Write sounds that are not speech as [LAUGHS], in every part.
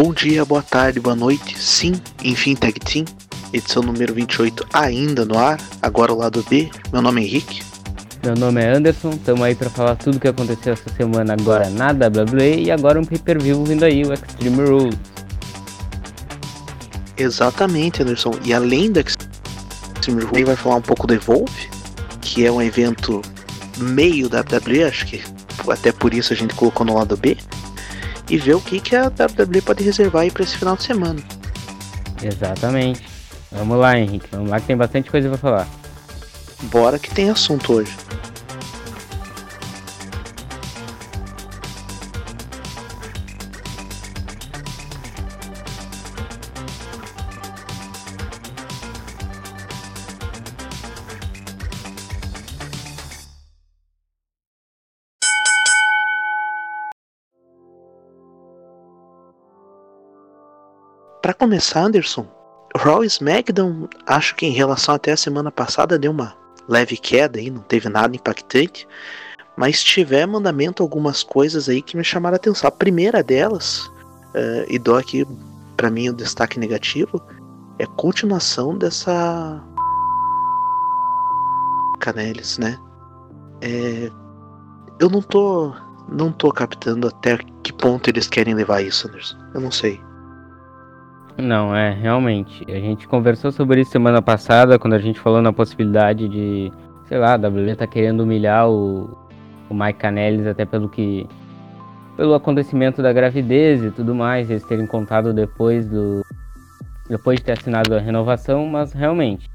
Bom dia, boa tarde, boa noite. Sim, enfim, Tag Team. Edição número 28 ainda no ar. Agora o lado B. Meu nome é Henrique. Meu nome é Anderson. Estamos aí para falar tudo o que aconteceu essa semana agora na WWE e agora um pay-per-view vindo aí, o Extreme Rules. Exatamente, Anderson. E além do Extreme Rules, vai falar um pouco do Evolve, que é um evento meio da WWE, acho que até por isso a gente colocou no lado B e ver o que, que a WWE pode reservar aí para esse final de semana. Exatamente. Vamos lá, Henrique. Vamos lá que tem bastante coisa para falar. Bora que tem assunto hoje. Para começar, Anderson, Raw SmackDown, acho que em relação até a semana passada deu uma leve queda aí, não teve nada impactante, mas tiver mandamento algumas coisas aí que me chamaram a atenção. A primeira delas, uh, e dou aqui para mim o destaque negativo, é continuação dessa [LAUGHS] Canelis, né? É, eu não tô não tô captando até que ponto eles querem levar isso, Anderson. Eu não sei. Não, é, realmente. A gente conversou sobre isso semana passada, quando a gente falou na possibilidade de, sei lá, a WWE tá querendo humilhar o, o Mike Canellis até pelo que. pelo acontecimento da gravidez e tudo mais, eles terem contado depois do. depois de ter assinado a renovação, mas realmente.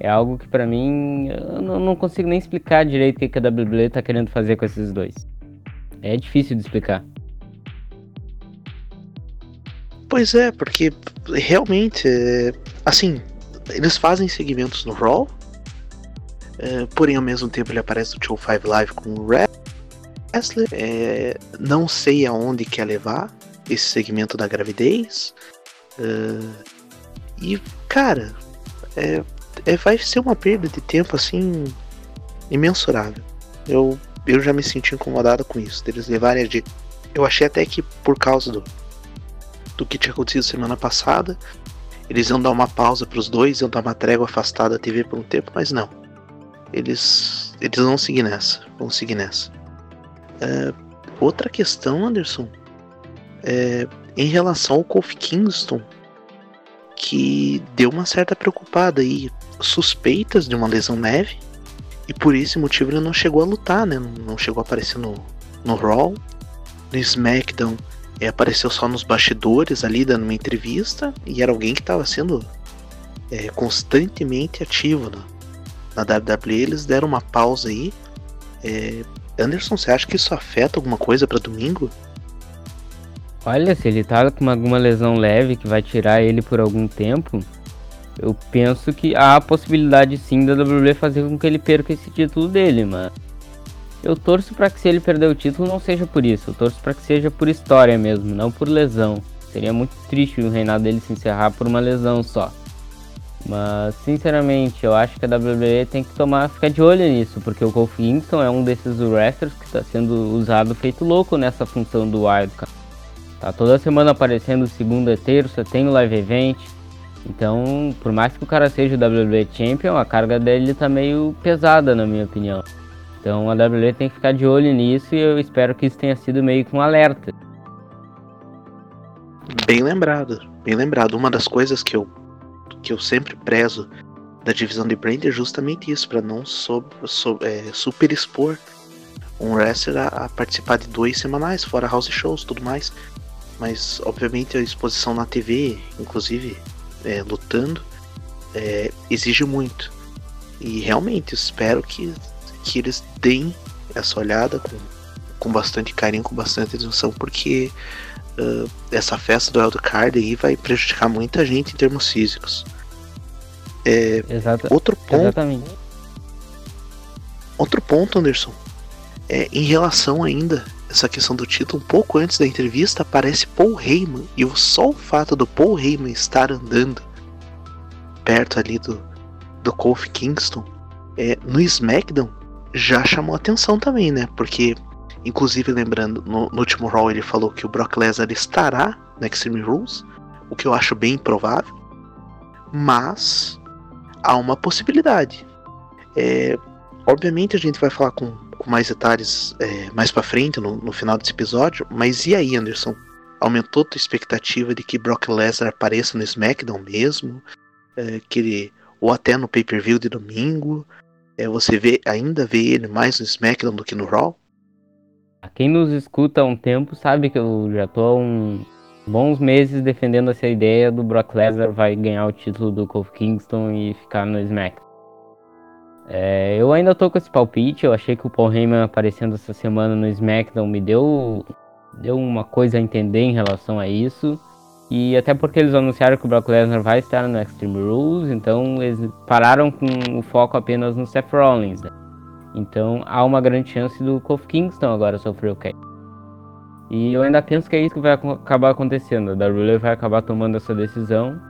É algo que para mim eu não, consigo nem explicar direito o que a WWE tá querendo fazer com esses dois. É difícil de explicar. Pois é, porque realmente, assim, eles fazem segmentos no Raw, é, porém ao mesmo tempo ele aparece no Show 5 Live com o Wrestler. É, não sei aonde quer levar esse segmento da gravidez. É, e, cara, é, é, vai ser uma perda de tempo assim imensurável. Eu, eu já me senti incomodado com isso, deles levarem a de. Eu achei até que por causa do, do que tinha acontecido semana passada. Eles iam dar uma pausa para os dois, iam dar uma trégua afastada da TV por um tempo, mas não. Eles, eles vão seguir nessa, vão seguir nessa. É, outra questão, Anderson, é, em relação ao Kofi Kingston, que deu uma certa preocupada aí, suspeitas de uma lesão leve, e por esse motivo ele não chegou a lutar, né? Não chegou a aparecer no, no Raw, no SmackDown é, apareceu só nos bastidores ali dando uma entrevista e era alguém que estava sendo é, constantemente ativo na, na WWE. Eles deram uma pausa aí. É, Anderson, você acha que isso afeta alguma coisa para domingo? Olha, se ele tá com alguma lesão leve que vai tirar ele por algum tempo, eu penso que há a possibilidade sim da WWE fazer com que ele perca esse título dele, mas eu torço para que se ele perder o título não seja por isso, eu torço para que seja por história mesmo, não por lesão. Seria muito triste o reinado dele se encerrar por uma lesão só. Mas, sinceramente, eu acho que a WWE tem que tomar, ficar de olho nisso, porque o Kofi Kingston é um desses wrestlers que está sendo usado feito louco nessa função do Wildcard. Tá toda semana aparecendo segunda e terça, tem o live event. Então, por mais que o cara seja o WWE Champion, a carga dele tá meio pesada, na minha opinião. Então a WWE tem que ficar de olho nisso e eu espero que isso tenha sido meio que um alerta. Bem lembrado, bem lembrado. Uma das coisas que eu, que eu sempre prezo da divisão de brand é justamente isso, para não é, super expor um wrestler a, a, participar de dois semanais, fora house shows tudo mais. Mas obviamente a exposição na TV, inclusive é, lutando, é, exige muito. E realmente espero que que eles deem essa olhada com, com bastante carinho, com bastante atenção, porque uh, essa festa do Eldo Card aí vai prejudicar muita gente em termos físicos. É, outro ponto. Exatamente. Outro ponto, Anderson. É, em relação ainda essa questão do título, um pouco antes da entrevista aparece Paul Heyman e só o fato do Paul Heyman estar andando perto ali do, do Kofi Kingston é, no SmackDown já chamou atenção também, né? Porque, inclusive, lembrando, no, no último Raw ele falou que o Brock Lesnar estará no Extreme Rules, o que eu acho bem improvável, mas há uma possibilidade. É, obviamente a gente vai falar com, com mais detalhes é, mais para frente, no, no, final desse episódio, mas e aí, Anderson? Aumentou tua expectativa de que Brock Lesnar apareça no SmackDown mesmo? É, que ele, ou até no pay-per-view de domingo? É, você vê, ainda vê ele mais no SmackDown do que no Raw? Quem nos escuta há um tempo sabe que eu já tô há um bons meses defendendo essa ideia do Brock Lesnar vai ganhar o título do Kofi Kingston e ficar no SmackDown. É, eu ainda tô com esse palpite, eu achei que o Paul Heyman aparecendo essa semana no SmackDown me deu, deu uma coisa a entender em relação a isso. E até porque eles anunciaram que o Brock Lesnar vai estar no Extreme Rules, então eles pararam com o foco apenas no Seth Rollins. Né? Então há uma grande chance do Kofi Kingston agora sofrer o catch. E eu ainda penso que é isso que vai acabar acontecendo. A WWE vai acabar tomando essa decisão.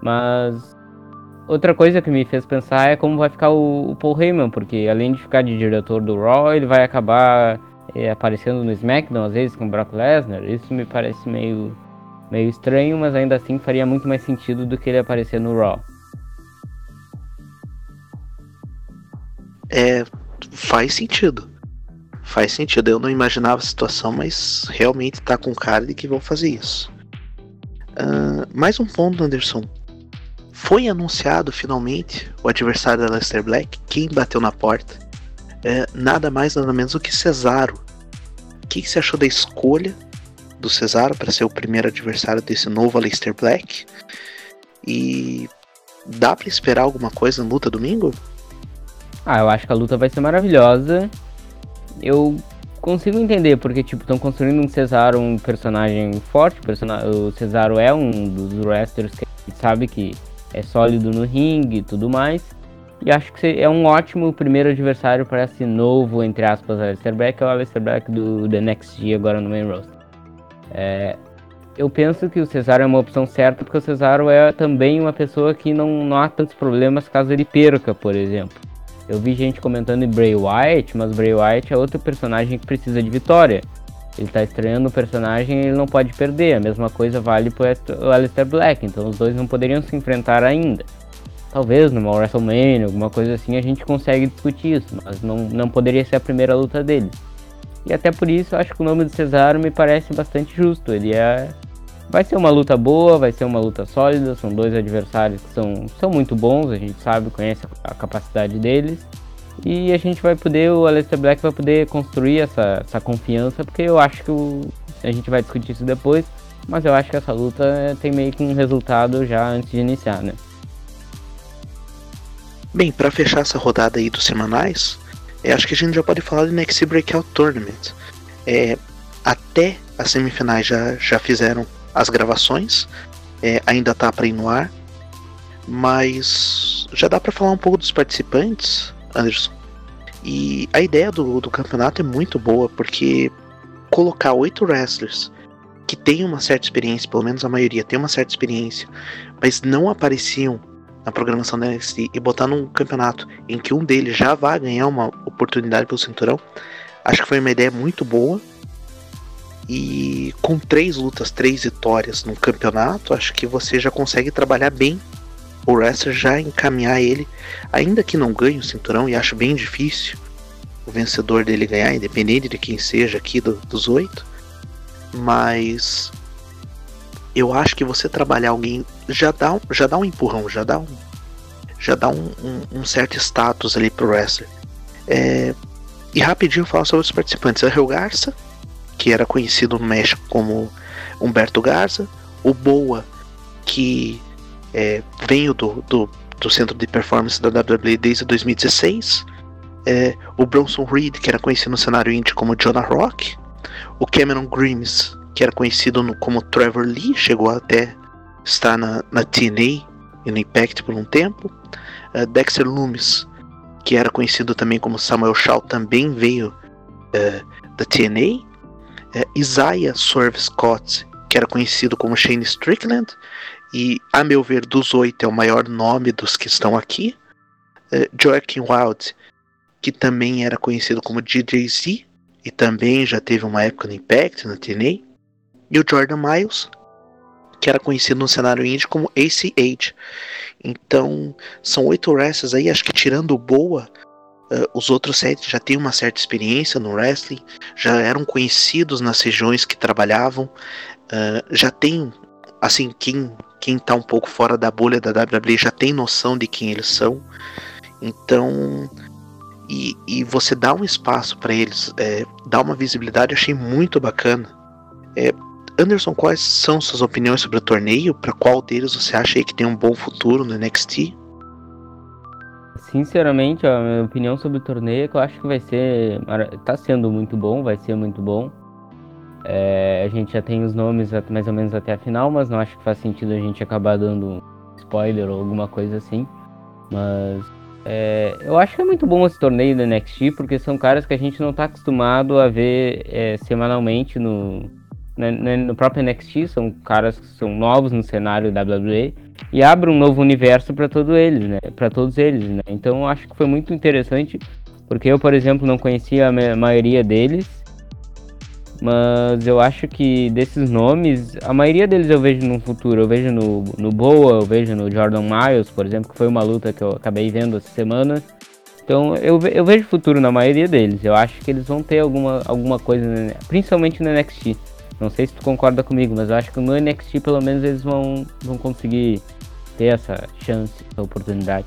Mas outra coisa que me fez pensar é como vai ficar o, o Paul Heyman, porque além de ficar de diretor do Raw, ele vai acabar é, aparecendo no SmackDown às vezes com o Brock Lesnar. Isso me parece meio meio estranho, mas ainda assim faria muito mais sentido do que ele aparecer no Raw. É, faz sentido. Faz sentido. Eu não imaginava a situação, mas realmente tá com cara de que vão fazer isso. Uh, mais um ponto, Anderson. Foi anunciado finalmente o adversário da Lester Black, quem bateu na porta. É, nada mais, nada menos do que Cesaro. O que, que você achou da escolha do Cesaro para ser o primeiro adversário desse novo Aleister Black? E dá para esperar alguma coisa na luta domingo? Ah, eu acho que a luta vai ser maravilhosa eu consigo entender, porque, tipo, estão construindo um Cesaro, um personagem forte. O, Cesaro é um dos wrestlers que a gente sabe que é sólido no ringue e tudo mais. E acho que é um ótimo primeiro adversário para esse novo, entre aspas, Aleister Black, é o Aleister Black do The Next G agora no main roster. É, eu penso que o Cesaro é uma opção certa, porque o Cesaro é também uma pessoa que não, não há tantos problemas caso ele perca, por exemplo. Eu vi gente comentando em Bray Wyatt, mas Bray Wyatt é outro personagem que precisa de vitória. Ele tá estreando o personagem e ele não pode perder. A mesma coisa vale pro Aleister Black, então os dois não poderiam se enfrentar ainda. Talvez numa WrestleMania, alguma coisa assim, a gente consegue discutir isso, mas não, não poderia ser a primeira luta dele. E até por isso acho que o nome do Cesaro me parece bastante justo. Ele é Vai ser uma luta boa, vai ser uma luta sólida. São dois adversários que são, são muito bons, a gente sabe, conhece a capacidade deles. E a gente vai poder, o Aleister Black vai poder construir essa, essa confiança, porque eu acho que o, a gente vai discutir isso depois. Mas eu acho que essa luta tem meio que um resultado já antes de iniciar, né? Bem, para fechar essa rodada aí dos semanais, eu acho que a gente já pode falar do Next Breakout Tournament. É, até as semifinais já, já fizeram as gravações, é, ainda tá para ir no ar, mas já dá para falar um pouco dos participantes, Anderson. E a ideia do, do campeonato é muito boa, porque colocar oito wrestlers que têm uma certa experiência, pelo menos a maioria tem uma certa experiência, mas não apareciam na programação da NXT e botar num campeonato em que um deles já vai ganhar uma oportunidade pelo cinturão, acho que foi uma ideia muito boa e com três lutas, três vitórias no campeonato, acho que você já consegue trabalhar bem o wrestler, já encaminhar ele, ainda que não ganhe o cinturão, e acho bem difícil o vencedor dele ganhar, independente de quem seja aqui do, dos oito. Mas eu acho que você trabalhar alguém já dá, já dá um empurrão, já dá um, já dá um, um, um certo status ali pro wrestler. É, e rapidinho falar sobre os participantes. A Rio Garça, que era conhecido no México como Humberto Garza, o Boa, que é, veio do, do, do, centro de performance da WWE desde 2016, é, o Bronson Reed, que era conhecido no cenário indie como Jonah Rock, o Cameron Grimes, que era conhecido no, como Trevor Lee, chegou até estar na, na TNA e no Impact por um tempo, uh, Dexter Loomis, que era conhecido também como Samuel Shaw, também veio uh, da TNA, é, Isaiah Swerve Scott, que era conhecido como Shane Strickland, e a meu ver dos oito é o maior nome dos que estão aqui. É, Joaquin Wild, que também era conhecido como DJ Z, e também já teve uma época no Impact, na TNA. e o Jordan Miles, que era conhecido no cenário indie como ACH. Então, são oito wrestlers aí, acho que tirando Boa, uh, os outros sete já têm uma certa experiência no wrestling, já eram conhecidos nas regiões que trabalhavam, uh, já tem, assim, quem, quem tá um pouco fora da bolha da WWE já tem noção de quem eles são. Então, e, e você dá um espaço para eles, é, dá uma visibilidade, eu achei muito bacana. É, Anderson, quais são suas opiniões sobre o torneio? Para qual deles você acha que tem um bom futuro no NXT? Sinceramente, a minha opinião sobre o torneio é que eu acho que vai ser. tá sendo muito bom, vai ser muito bom. É, a gente já tem os nomes mais ou menos até a final, mas não acho que faz sentido a gente acabar dando spoiler ou alguma coisa assim. Mas é, eu acho que é muito bom esse torneio do NXT, porque são caras que a gente não está acostumado a ver é, semanalmente no, no, no, próprio NXT, são caras que são novos no cenário WWE e abre um novo universo para todos eles, né? Para todos eles, né? Então eu acho que foi muito interessante, porque eu, por exemplo, não conhecia a maioria deles mas eu acho que desses nomes, a maioria deles eu vejo no futuro. Eu vejo no, no Boa, eu vejo no Jordan Miles, por exemplo, que foi uma luta que eu acabei vendo essa semana. Então eu, eu vejo futuro na maioria deles. Eu acho que eles vão ter alguma, alguma coisa, principalmente no NXT. Não sei se tu concorda comigo, mas eu acho que no NXT pelo menos eles vão, vão conseguir ter essa chance, essa oportunidade.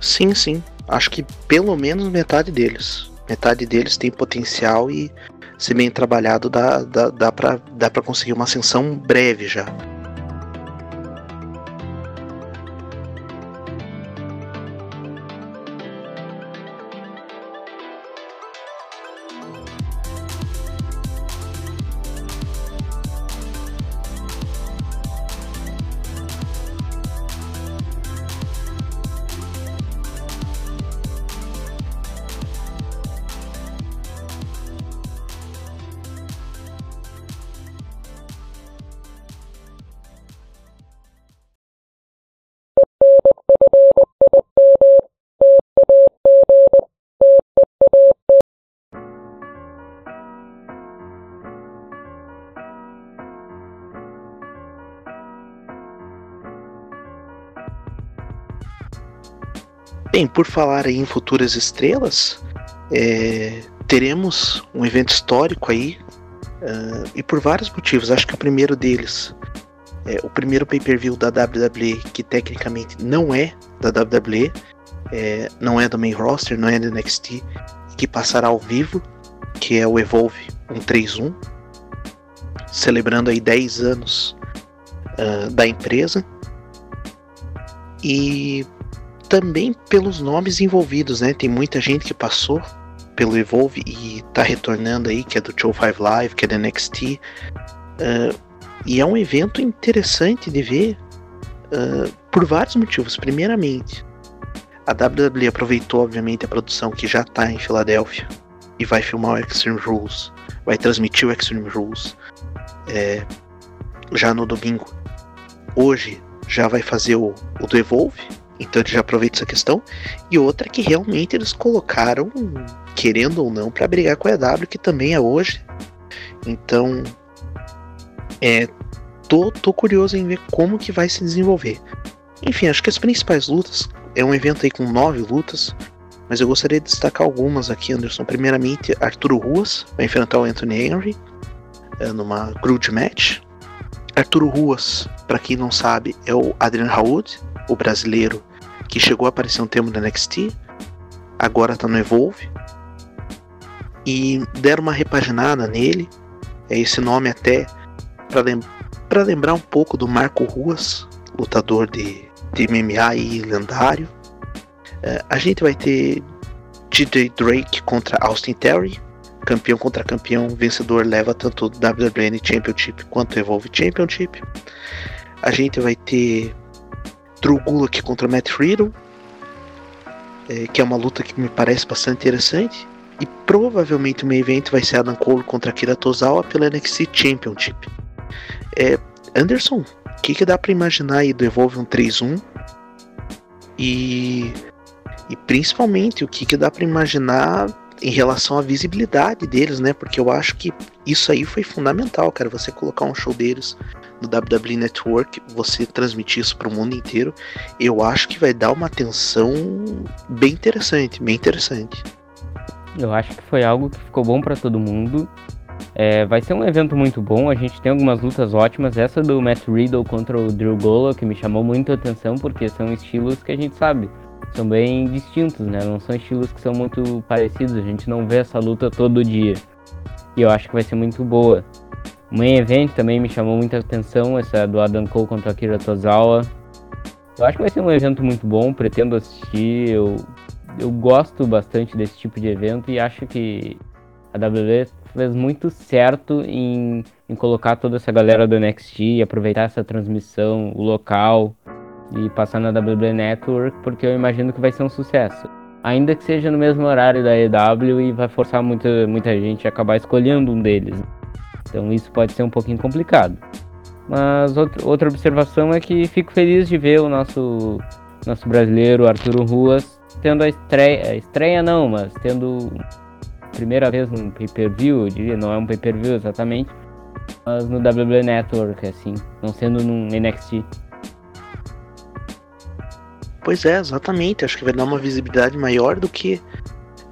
Sim, sim. Acho que pelo menos metade deles. Metade deles tem potencial e se bem trabalhado, dá, dá, dá para conseguir uma ascensão breve já. Bem, por falar em futuras estrelas, é, teremos um evento histórico aí, uh, e por vários motivos. Acho que o primeiro deles é o primeiro pay-per-view da WWE, que tecnicamente não é da WWE, é, não é do main roster, não é do NXT, que passará ao vivo, que é o Evolve 131, celebrando aí 10 anos uh, da empresa. E também pelos nomes envolvidos, né? Tem muita gente que passou pelo Evolve e tá retornando aí, que é do Show 5 Live, que é do NXT. Uh, e é um evento interessante de ver uh, por vários motivos. Primeiramente, a WWE aproveitou, obviamente, a produção que já tá em Filadélfia e vai filmar o Extreme Rules, vai transmitir o Extreme Rules é, já no domingo. Hoje já vai fazer o, o do Evolve, então ele já aproveita essa questão. E outra que realmente eles colocaram, querendo ou não, para brigar com a EW, que também é hoje. Então, é, tô, tô curioso em ver como que vai se desenvolver. Enfim, acho que as principais lutas é um evento aí com nove lutas, mas eu gostaria de destacar algumas aqui, Anderson. Primeiramente, Arturo Ruas vai enfrentar o Anthony Henry é, numa grudge match. Arturo Ruas, para quem não sabe, é o Adrian Raoud, o brasileiro que chegou a aparecer um termo da NXT, agora tá no Evolve. E deram uma repaginada nele. É esse nome até para lem lembrar um pouco do Marco Ruas, lutador de, de MMA e lendário. É, a gente vai ter DJ Drake contra Austin Terry, campeão contra campeão, vencedor leva tanto o WWN Championship quanto Evolve Championship. A gente vai ter Drew Gulak contra Matt Riddle, é, que é uma luta que me parece bastante interessante. E provavelmente o meio evento vai ser Adam Cole contra Akira Tozawa pela NXT Championship. É, Anderson, o que, que dá para imaginar aí do Evolve 131? E, e principalmente o que, que dá para imaginar em relação à visibilidade deles, né? Porque eu acho que isso aí foi fundamental, cara. Você colocar um show deles no WWE Network, você transmitir isso para o mundo inteiro, eu acho que vai dar uma atenção bem interessante, bem interessante. Eu acho que foi algo que ficou bom para todo mundo. É, vai ser um evento muito bom, a gente tem algumas lutas ótimas. Essa do Matt Riddle contra o Drew Gullo, que me chamou muito a atenção, porque são estilos que a gente sabe, são bem distintos, né? Não são estilos que são muito parecidos, a gente não vê essa luta todo dia. E eu acho que vai ser muito boa. O main event também me chamou muita atenção, essa do Adam Cole contra Akira Tozawa. Eu acho que vai ser um evento muito bom, pretendo assistir. Eu, eu gosto bastante desse tipo de evento e acho que a WWE fez muito certo em, em colocar toda essa galera do NXT, aproveitar essa transmissão, o local e passar na WWE Network, porque eu imagino que vai ser um sucesso. Ainda que seja no mesmo horário da EW e vai forçar muita, muita gente a acabar escolhendo um deles. Então isso pode ser um pouquinho complicado. Mas outra, outra observação é que fico feliz de ver o nosso, nosso brasileiro Arturo Ruas tendo a estreia, estreia não, mas tendo primeira vez num pay-per-view, eu diria, não é um pay-per-view exatamente, mas no WWE Network, assim, não sendo num NXT. Pois é, exatamente. Acho que vai dar uma visibilidade maior do que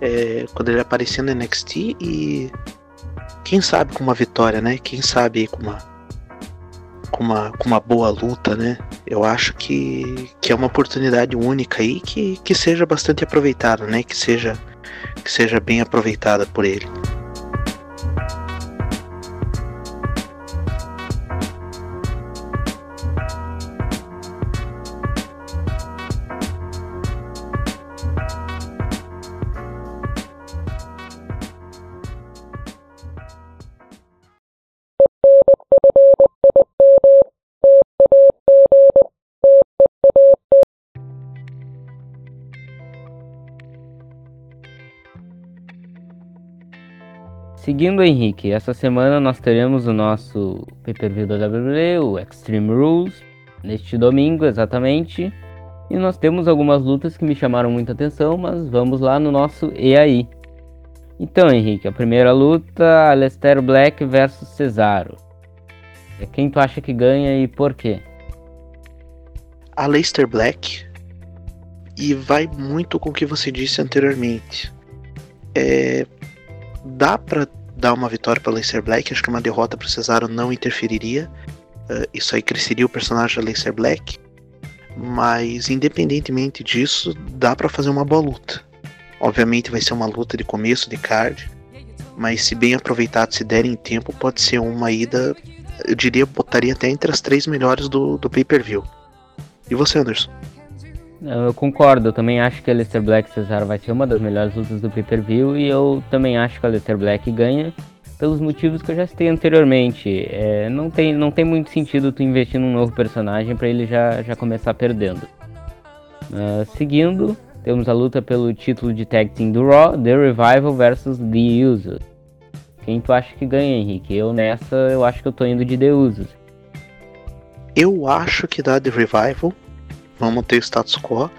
é, quando ele aparecer no NXT e quem sabe com uma vitória, né? Quem sabe com uma com uma, com uma boa luta, né? Eu acho que, que é uma oportunidade única aí que, que seja bastante aproveitada, né? Que seja que seja bem aproveitada por ele. Seguindo, Henrique, essa semana nós teremos o nosso pay-per-view da WWE, o Extreme Rules, neste domingo exatamente. E nós temos algumas lutas que me chamaram muita atenção, mas vamos lá no nosso E aí. Então, Henrique, a primeira luta, Aleister Black versus Cesaro. Quem tu acha que ganha e por quê? Aleister Black e vai muito com o que você disse anteriormente. É, dá para dar uma vitória para Aleister Black. Acho que uma derrota para Cesaro não interferiria. Uh, isso aí cresceria o personagem de Aleister Black. Mas independentemente disso, dá para fazer uma boa luta. Obviamente vai ser uma luta de começo de card, mas se bem aproveitado, se derem tempo, pode ser uma ida, eu diria, botaria até entre as três melhores do, do pay-per-view. E você, Anderson? Eu concordo, eu também acho que a Aleister Black Cesaro vai ser uma das melhores lutas do pay-per-view e eu também acho que a Aleister Black ganha pelos motivos que eu já citei anteriormente. É, não, tem, não tem muito sentido tu investir num novo personagem para ele já, já começar perdendo. Uh, seguindo, temos a luta pelo título de Tag Team do Raw, The Revival versus The Usos. Quem tu acha que ganha, Henrique? Eu nessa, eu acho que eu tô indo de The Usos. Eu acho que dá The Revival vamos manter o status quo.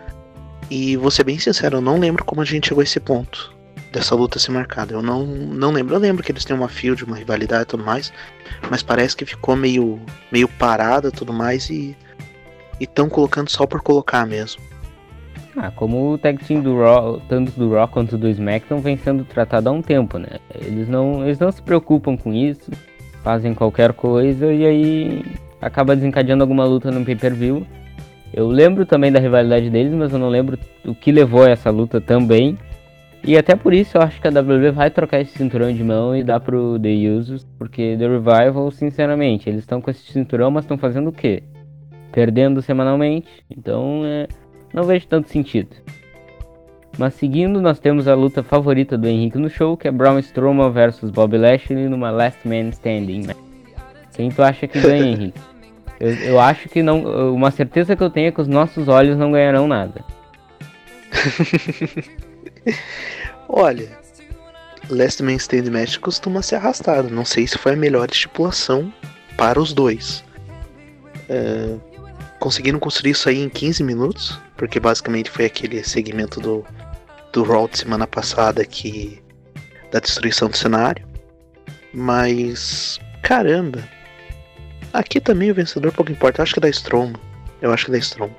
E vou ser bem sincero, eu não lembro como a gente chegou a esse ponto dessa luta ser marcada. Eu não, não lembro. Eu lembro que eles têm uma field, uma rivalidade e tudo mais, mas parece que ficou meio, meio parada tudo mais e estão colocando só por colocar mesmo. Ah, como o tag team do Raw, tanto do Raw quanto do SmackDown vem sendo tratado há um tempo, né? Eles não, eles não se preocupam com isso, fazem qualquer coisa e aí acaba desencadeando alguma luta no pay-per-view eu lembro também da rivalidade deles, mas eu não lembro o que levou a essa luta também. E até por isso eu acho que a WWE vai trocar esse cinturão de mão e dar pro The Usos, porque The Revival, sinceramente, eles estão com esse cinturão, mas estão fazendo o quê? Perdendo semanalmente, então é, não vejo tanto sentido. Mas seguindo, nós temos a luta favorita do Henrique no show, que é Braun Strowman versus Bob Lashley numa Last Man Standing. Quem tu acha que ganha, Henrique? Eu, eu acho que não. Uma certeza que eu tenho é que os nossos olhos não ganharão nada. [LAUGHS] Olha, Last Man Stand Match costuma ser arrastado. Não sei se foi a melhor estipulação para os dois. É, conseguiram construir isso aí em 15 minutos, porque basicamente foi aquele segmento do, do Raw de semana passada que da destruição do cenário. Mas, caramba. Aqui também o vencedor pouco importa. Eu acho que é da Strowman. Eu acho que é da Strowman.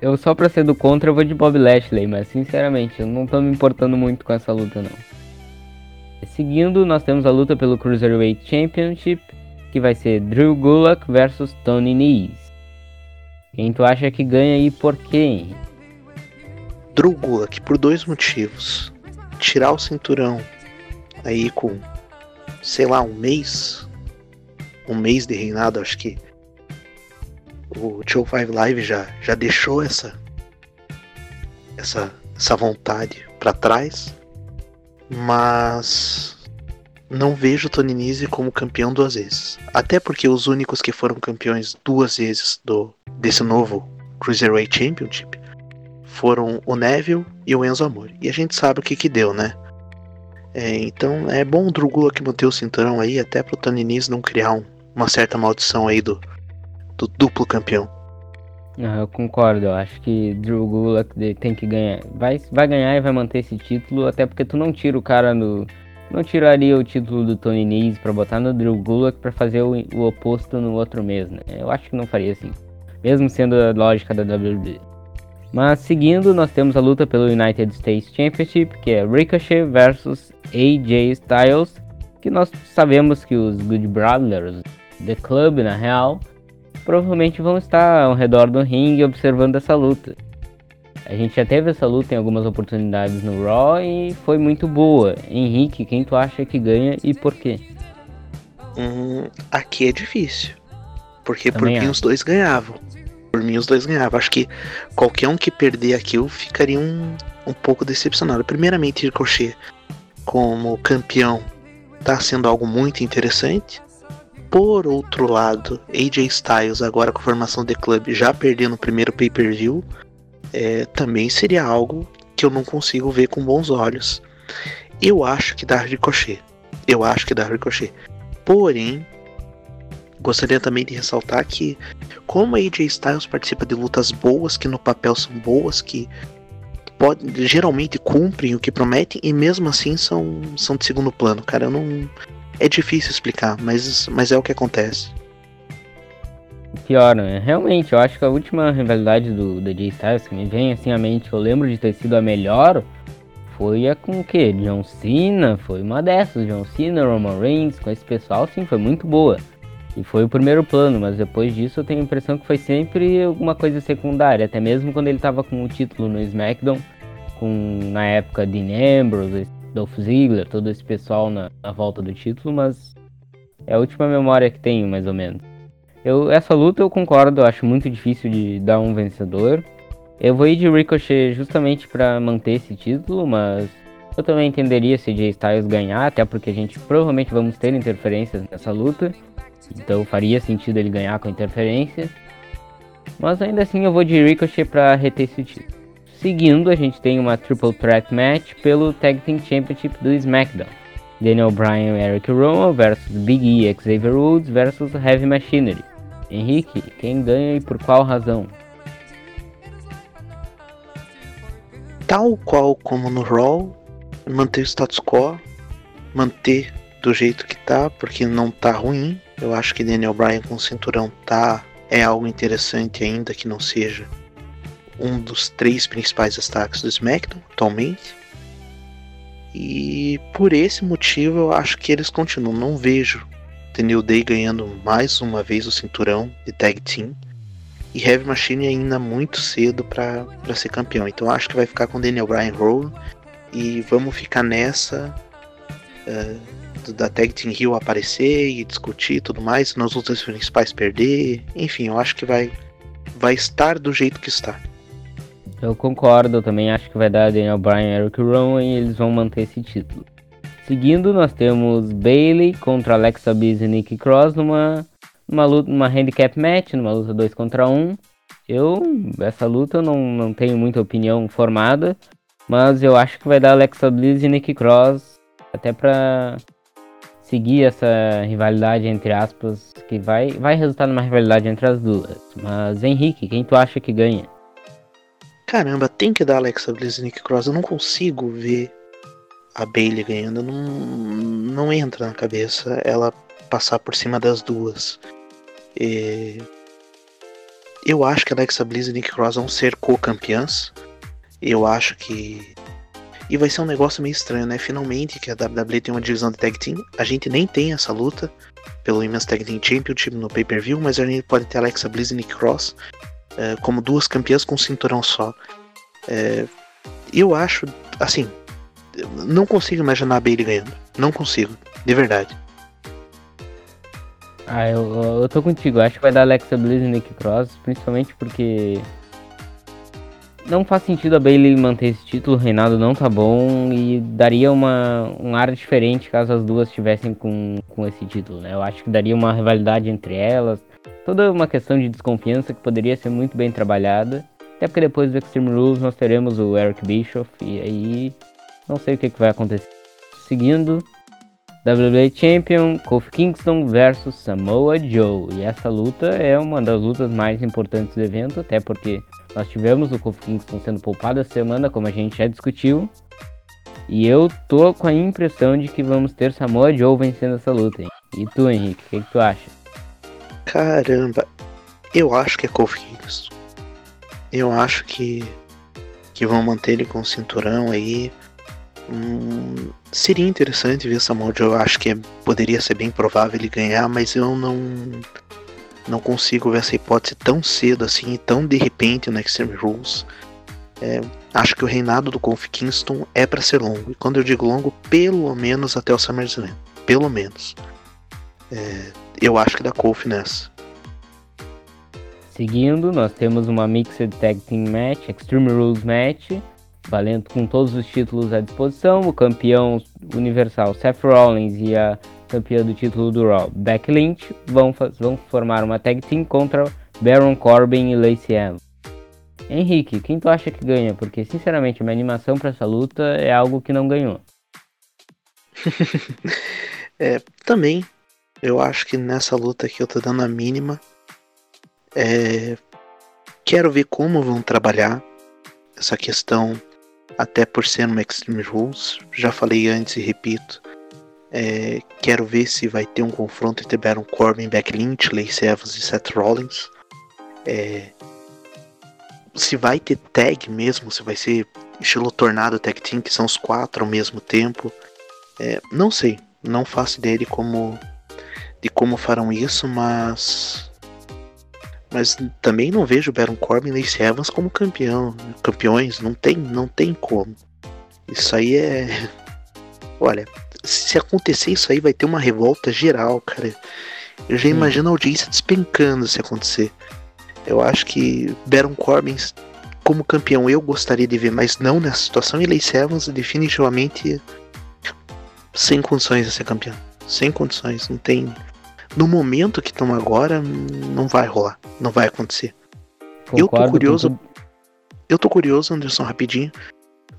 Eu só pra ser do contra eu vou de Bob Lashley, mas sinceramente eu não tô me importando muito com essa luta não. Seguindo, nós temos a luta pelo Cruiserweight Championship, que vai ser Drew Gulak versus Tony Nese. Quem tu acha que ganha e por quê? Drew Gulak por dois motivos. Tirar o cinturão aí com, sei lá, um mês, um mês de reinado, acho que o Show 5 Live já, já deixou essa essa, essa vontade para trás, mas não vejo Tony Nese como campeão duas vezes. Até porque os únicos que foram campeões duas vezes do desse novo Cruiserweight Championship foram o Neville e o Enzo Amore. E a gente sabe o que que deu, né? É, então é bom o Drugula que manter o cinturão aí, até pro Tony Nese não criar um, uma certa maldição aí do, do duplo campeão. eu concordo, eu acho que Drew Gulak tem que ganhar. Vai, vai ganhar e vai manter esse título, até porque tu não tira o cara no. Não tiraria o título do Tony Nese pra botar no Drew Gulak pra fazer o, o, oposto no outro mês, né? Eu acho que não faria assim. Mesmo sendo a lógica da WWE. Mas seguindo, nós temos a luta pelo United States Championship, que é Ricochet versus AJ Styles, que nós sabemos que os Good Brothers, The Club na real, provavelmente vão estar ao redor do ringue observando essa luta. A gente já teve essa luta em algumas oportunidades no Raw e foi muito boa. Henrique, quem tu acha que ganha e por quê? Hum, aqui é difícil. Porque Também por mim os dois ganhavam. Por mim os dois ganhavam. Acho que qualquer um que perder aqui eu ficaria um, um pouco decepcionado. Primeiramente, Ricochet como campeão tá sendo algo muito interessante. Por outro lado, AJ Styles, agora com a formação de clube, já perdendo o primeiro pay-per-view, é, também seria algo que eu não consigo ver com bons olhos. Eu acho que dá ricochet. Eu acho que dá ricochet. Porém, gostaria também de ressaltar que, como AJ Styles participa de lutas boas, que no papel são boas, que pode, geralmente cumprem o que prometem, e mesmo assim são, são de segundo plano, cara. Eu não é difícil explicar, mas, mas é o que acontece. Pior, né? Realmente, eu acho que a última rivalidade do DJ Styles que me vem assim à mente, eu lembro de ter sido a melhor, foi a com o quê? John Cena, foi uma dessas, John Cena, Roman Reigns, com esse pessoal, sim, foi muito boa. E foi o primeiro plano, mas depois disso eu tenho a impressão que foi sempre alguma coisa secundária, até mesmo quando ele tava com o título no SmackDown, com na época Dean Ambrose, Dolph Ziggler, todo esse pessoal na, na, volta do título, mas é a última memória que tenho, mais ou menos. Eu, essa luta eu concordo, eu acho muito difícil de dar um vencedor. Eu vou ir de Ricochet justamente para manter esse título, mas eu também entenderia se Jay Styles ganhar, até porque a gente provavelmente vamos ter interferências nessa luta. Então faria sentido ele ganhar com interferência. Mas ainda assim eu vou de Ricochet para reter esse título. Seguindo, a gente tem uma Triple Threat Match pelo Tag Team Championship do SmackDown. Daniel Bryan e Eric Rowan versus Big E e Xavier Woods versus Heavy Machinery. Henrique, quem ganha e por qual razão? Tal qual como no Raw, manter o status quo, manter do jeito que tá, porque não tá ruim. Eu acho que Daniel Bryan com o cinturão tá é algo interessante ainda que não seja um dos três principais destaques do SmackDown atualmente. E por esse motivo eu acho que eles continuam. Não vejo The New Day ganhando mais uma vez o cinturão de Tag Team. E Heavy Machine ainda muito cedo para ser campeão. Então acho que vai ficar com Daniel Bryan Rowan. E vamos ficar nessa uh, da Tag Team Hill aparecer e discutir e tudo mais. Nas outras principais perder. Enfim, eu acho que vai, vai estar do jeito que está. Eu concordo, eu também acho que vai dar Daniel Bryan e Eric Rowan e eles vão manter esse título. Seguindo, nós temos Bailey contra Alexa Bliss e Nikki Cross numa, numa luta, numa handicap match, numa luta 2 contra 1. Um. Eu, essa luta eu não, não tenho muita opinião formada, mas eu acho que vai dar Alexa Bliss e Nikki Cross até pra seguir essa rivalidade entre aspas, que vai, vai resultar numa rivalidade entre as duas. Mas Henrique, quem tu acha que ganha? Caramba, tem que dar Alexa Bliss e Nick Cross. Eu não consigo ver a Bailey ganhando, não, não entra na cabeça ela passar por cima das duas. E eu acho que Alexa Bliss e Nick Cross vão ser co-campeãs. Eu acho que. E vai ser um negócio meio estranho, né? Finalmente que a WWE tem uma divisão de tag team. A gente nem tem essa luta pelo Women's Tag Team Championship no pay-per-view, mas a gente pode ter Alexa Bliss e Nick Cross é, como duas campeãs com cinturão só. É, eu acho, assim, não consigo imaginar a Bailey ganhando. Não consigo, de verdade. Ah, eu, eu tô contigo. Acho que vai dar Alexa Bliss e Nick Cross, principalmente porque não faz sentido a Bailey manter esse título, o reinado não tá bom e daria uma, um ar diferente caso as duas estivessem com, com esse título, né? Eu acho que daria uma rivalidade entre elas, toda uma questão de desconfiança que poderia ser muito bem trabalhada. Até porque depois do Extreme Rules nós teremos o Eric Bischoff e aí não sei o que, que vai acontecer. Seguindo, WWE Champion Kofi Kingston versus Samoa Joe. E essa luta é uma das lutas mais importantes do evento, até porque nós tivemos o Kofi Kingston sendo poupado essa semana, como a gente já discutiu. E eu tô com a impressão de que vamos ter Samoa Joe vencendo essa luta. Hein? E tu, Henrique, o que, que, tu acha? Caramba, eu acho que é Kofi Kingston. Eu acho que, que vão manter ele com o cinturão aí. Hum, seria interessante ver Samoa Joe. Eu acho que é, poderia ser bem provável ele ganhar, mas eu não não consigo ver essa hipótese tão cedo assim, tão de repente no Extreme Rules. É, acho que o reinado do Kofi Kingston é para ser longo. E quando eu digo longo, pelo menos até o SummerSlam. Pelo menos. É, eu acho que dá Kofi nessa. Seguindo, nós temos uma Mixed Tag Team Match, Extreme Rules Match, valendo com todos os títulos à disposição. O campeão universal Seth Rollins e a campeã do título do Raw, Becky Lynch, vão, vão formar uma tag team contra Baron Corbin e Lacey Evans. Henrique, quem tu acha que ganha? Porque, sinceramente, a minha animação para essa luta é algo que não ganhou. [LAUGHS] é, também, eu acho que nessa luta aqui eu tô dando a mínima. É, quero ver como vão trabalhar essa questão até por ser uma Extreme Rules. Já falei antes e repito. É, quero ver se vai ter um confronto entre Baron Corbin, Beck Lynch, Lacey Evans e Seth Rollins. É, se vai ter tag mesmo, se vai ser estilo tornado tag team, que são os quatro ao mesmo tempo. É, não sei, não faço ideia de como, de como farão isso, mas mas também não vejo Baron Corbin e Lacey Evans como campeão, campeões, não tem, não tem como. Isso aí é, [LAUGHS] olha, se acontecer isso aí vai ter uma revolta geral, cara. Eu já imagino a audiência despencando se acontecer. Eu acho que Baron Corbin como campeão eu gostaria de ver, mas não nessa situação. E Lacey Evans definitivamente sem condições de ser campeão. Sem condições, não tem no momento que estão agora, não vai rolar. Não vai acontecer. Concordo eu tô curioso. Eu tô curioso, Anderson, rapidinho.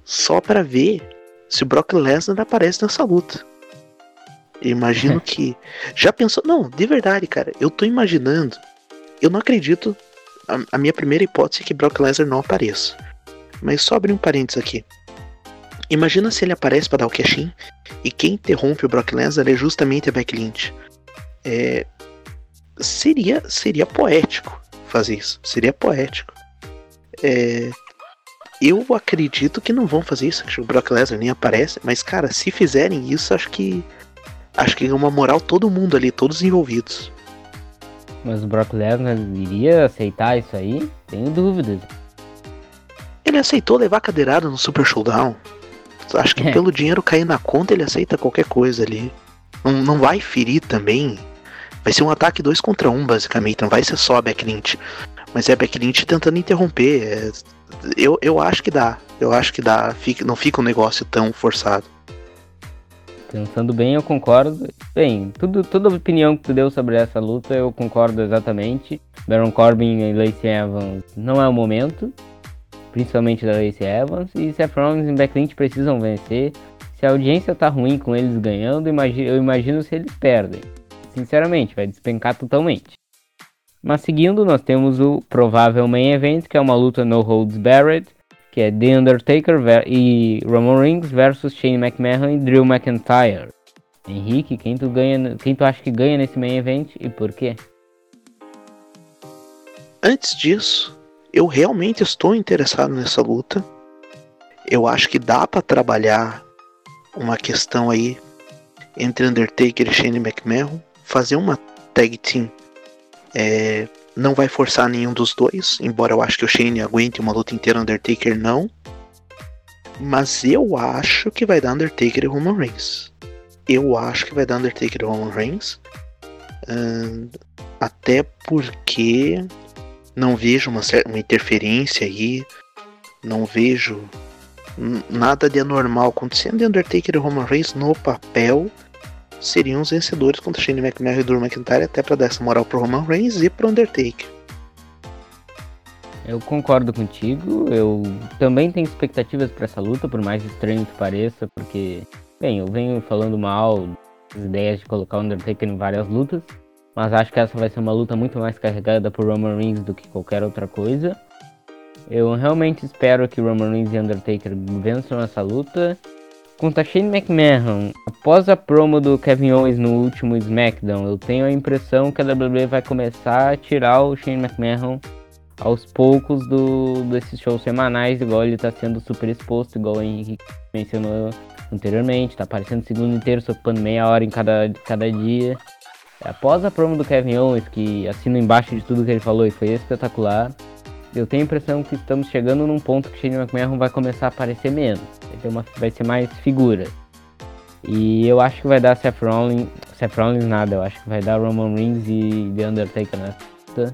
Só para ver se o Brock Lesnar aparece nessa luta. Eu imagino [LAUGHS] que. Já pensou. Não, de verdade, cara. Eu tô imaginando. Eu não acredito. A, a minha primeira hipótese é que Brock Lesnar não apareça. Mas só abrir um parênteses aqui. Imagina se ele aparece para dar o cash e quem interrompe o Brock Lesnar é justamente a Becky Lynch é, seria, seria poético fazer isso. Seria poético. É, eu acredito que não vão fazer isso, que o Brock Lesnar nem aparece, mas cara, se fizerem isso, acho que acho que é uma moral todo mundo ali, todos envolvidos. Mas o Brock Lesnar iria aceitar isso aí? Tenho dúvidas. Ele aceitou levar cadeirada no Super Showdown. Acho que é. pelo dinheiro cair na conta ele aceita qualquer coisa ali. Não, não vai ferir também Vai ser um ataque 2 contra 1, um, basicamente. Não vai ser só a Backlint. Mas é a Backlint tentando interromper. É... Eu, eu acho que dá. Eu acho que dá. Fica, não fica um negócio tão forçado. Pensando bem, eu concordo. Bem, tudo, toda a opinião que tu deu sobre essa luta, eu concordo exatamente. Baron Corbin e Lacey Evans não é o momento. Principalmente da Lacey Evans. E Seth Rollins e Backlint precisam vencer. Se a audiência tá ruim com eles ganhando, eu imagino se eles perdem sinceramente, vai despencar totalmente. Mas seguindo, nós temos o provável main event, que é uma luta no holds barred que é The Undertaker e Roman Reigns versus Shane McMahon e Drew McIntyre. Henrique, quem tu ganha, quem tu acha que ganha nesse main event e por quê? Antes disso, eu realmente estou interessado nessa luta. Eu acho que dá para trabalhar uma questão aí entre Undertaker e Shane McMahon, fazer uma tag team. É, não vai forçar nenhum dos dois, embora eu acho que o Shane aguente uma luta inteira, Undertaker não. Mas eu acho que vai dar Undertaker e Roman Reigns. Eu acho que vai dar Undertaker e Roman Reigns. Uh, até porque não vejo uma, uma interferência aí. Não vejo nada de anormal acontecendo. Undertaker e Roman Reigns no papel seriam os vencedores contra Shane McMahon e Drew McIntyre, até para dar essa moral pro Roman Reigns e pro Undertaker. Eu concordo contigo, eu também tenho expectativas para essa luta, por mais estranho que pareça, porque, bem, eu venho falando mal das ideias de colocar o Undertaker em várias lutas, mas acho que essa vai ser uma luta muito mais carregada por Roman Reigns do que qualquer outra coisa. Eu realmente espero que Roman Reigns e Undertaker vençam essa luta. Contra Shane McMahon, após a promo do Kevin Owens no último SmackDown, eu tenho a impressão que a WWE vai começar a tirar o Shane McMahon aos poucos do, desses shows semanais, igual ele está sendo super exposto, igual o Henrique mencionou anteriormente, está aparecendo segundo inteiro, ocupando meia hora em cada, cada dia. Após a promo do Kevin Owens, que assina embaixo de tudo que ele falou e foi espetacular, eu tenho a impressão que estamos chegando num ponto que Shane McMahon vai começar a aparecer menos. Vai, uma, vai ser mais figura. E eu acho que vai dar Seth Rollins, Seth Rollins nada, eu acho que vai dar Roman Reigns e The Undertaker nessa luta.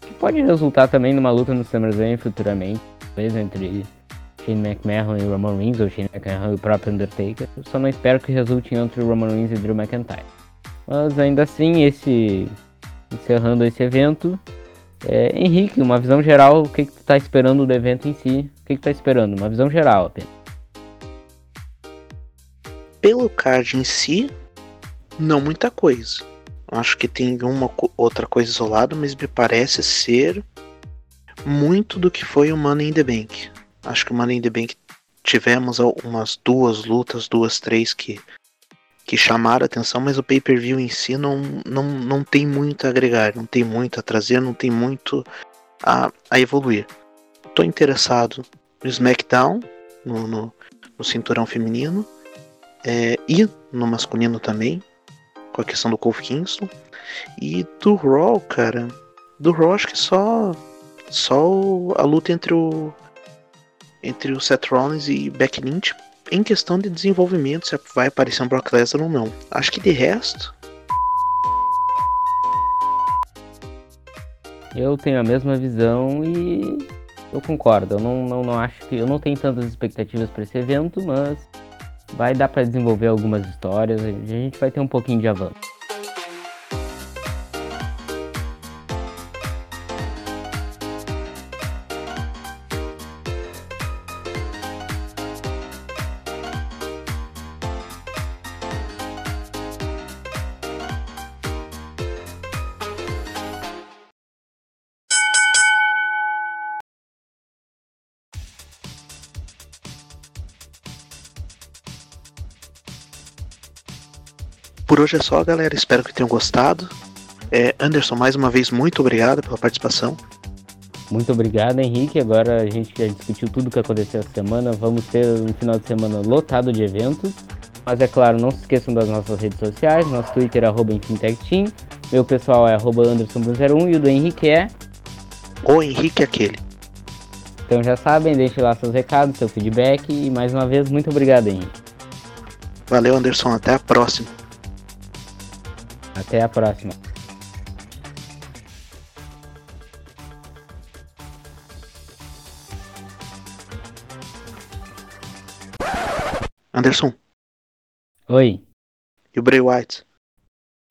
Que pode resultar também numa luta no SummerSlam futuramente, talvez entre Shane McMahon e Roman Reigns, ou Shane McMahon e o próprio Undertaker. Eu só não espero que resulte entre Roman Reigns e Drew McIntyre. Mas ainda assim, esse encerrando esse evento, é, Henrique, uma visão geral, o que, que tu tá esperando do evento em si? O que, que tu tá esperando? Uma visão geral apenas. Pelo card em si, não muita coisa. Acho que tem uma outra coisa isolada, mas me parece ser muito do que foi o Money in the Bank. Acho que o Money in the Bank tivemos umas duas lutas, duas, três que que chamaram atenção, mas o pay-per-view em si não, não, não tem muito a agregar, não tem muito a trazer, não tem muito a, a evoluir. Estou interessado no SmackDown, no, no, no cinturão feminino, é, e no masculino também, com a questão do Kofi Kingston. E do Raw, cara, do Raw acho que só, só a luta entre o, entre o Seth Rollins e Becky Lynch em questão de desenvolvimento, se vai aparecer um Brock Lesnar ou não. Acho que de resto. Eu tenho a mesma visão e eu concordo. Eu não, não, não acho que. Eu não tenho tantas expectativas para esse evento, mas vai dar para desenvolver algumas histórias. A gente vai ter um pouquinho de avanço. Por hoje é só, galera. Espero que tenham gostado. É, Anderson, mais uma vez, muito obrigado pela participação. Muito obrigado, Henrique. Agora a gente já discutiu tudo o que aconteceu essa semana. Vamos ter um final de semana lotado de eventos. Mas é claro, não se esqueçam das nossas redes sociais. Nosso Twitter é arroba Team. Meu pessoal é arroba Anderson01 e o do Henrique é. O Henrique aquele. Então já sabem, deixe lá seus recados, seu feedback. E mais uma vez, muito obrigado, Henrique. Valeu, Anderson. Até a próxima. Até a próxima. Anderson. Oi. E o Bray White?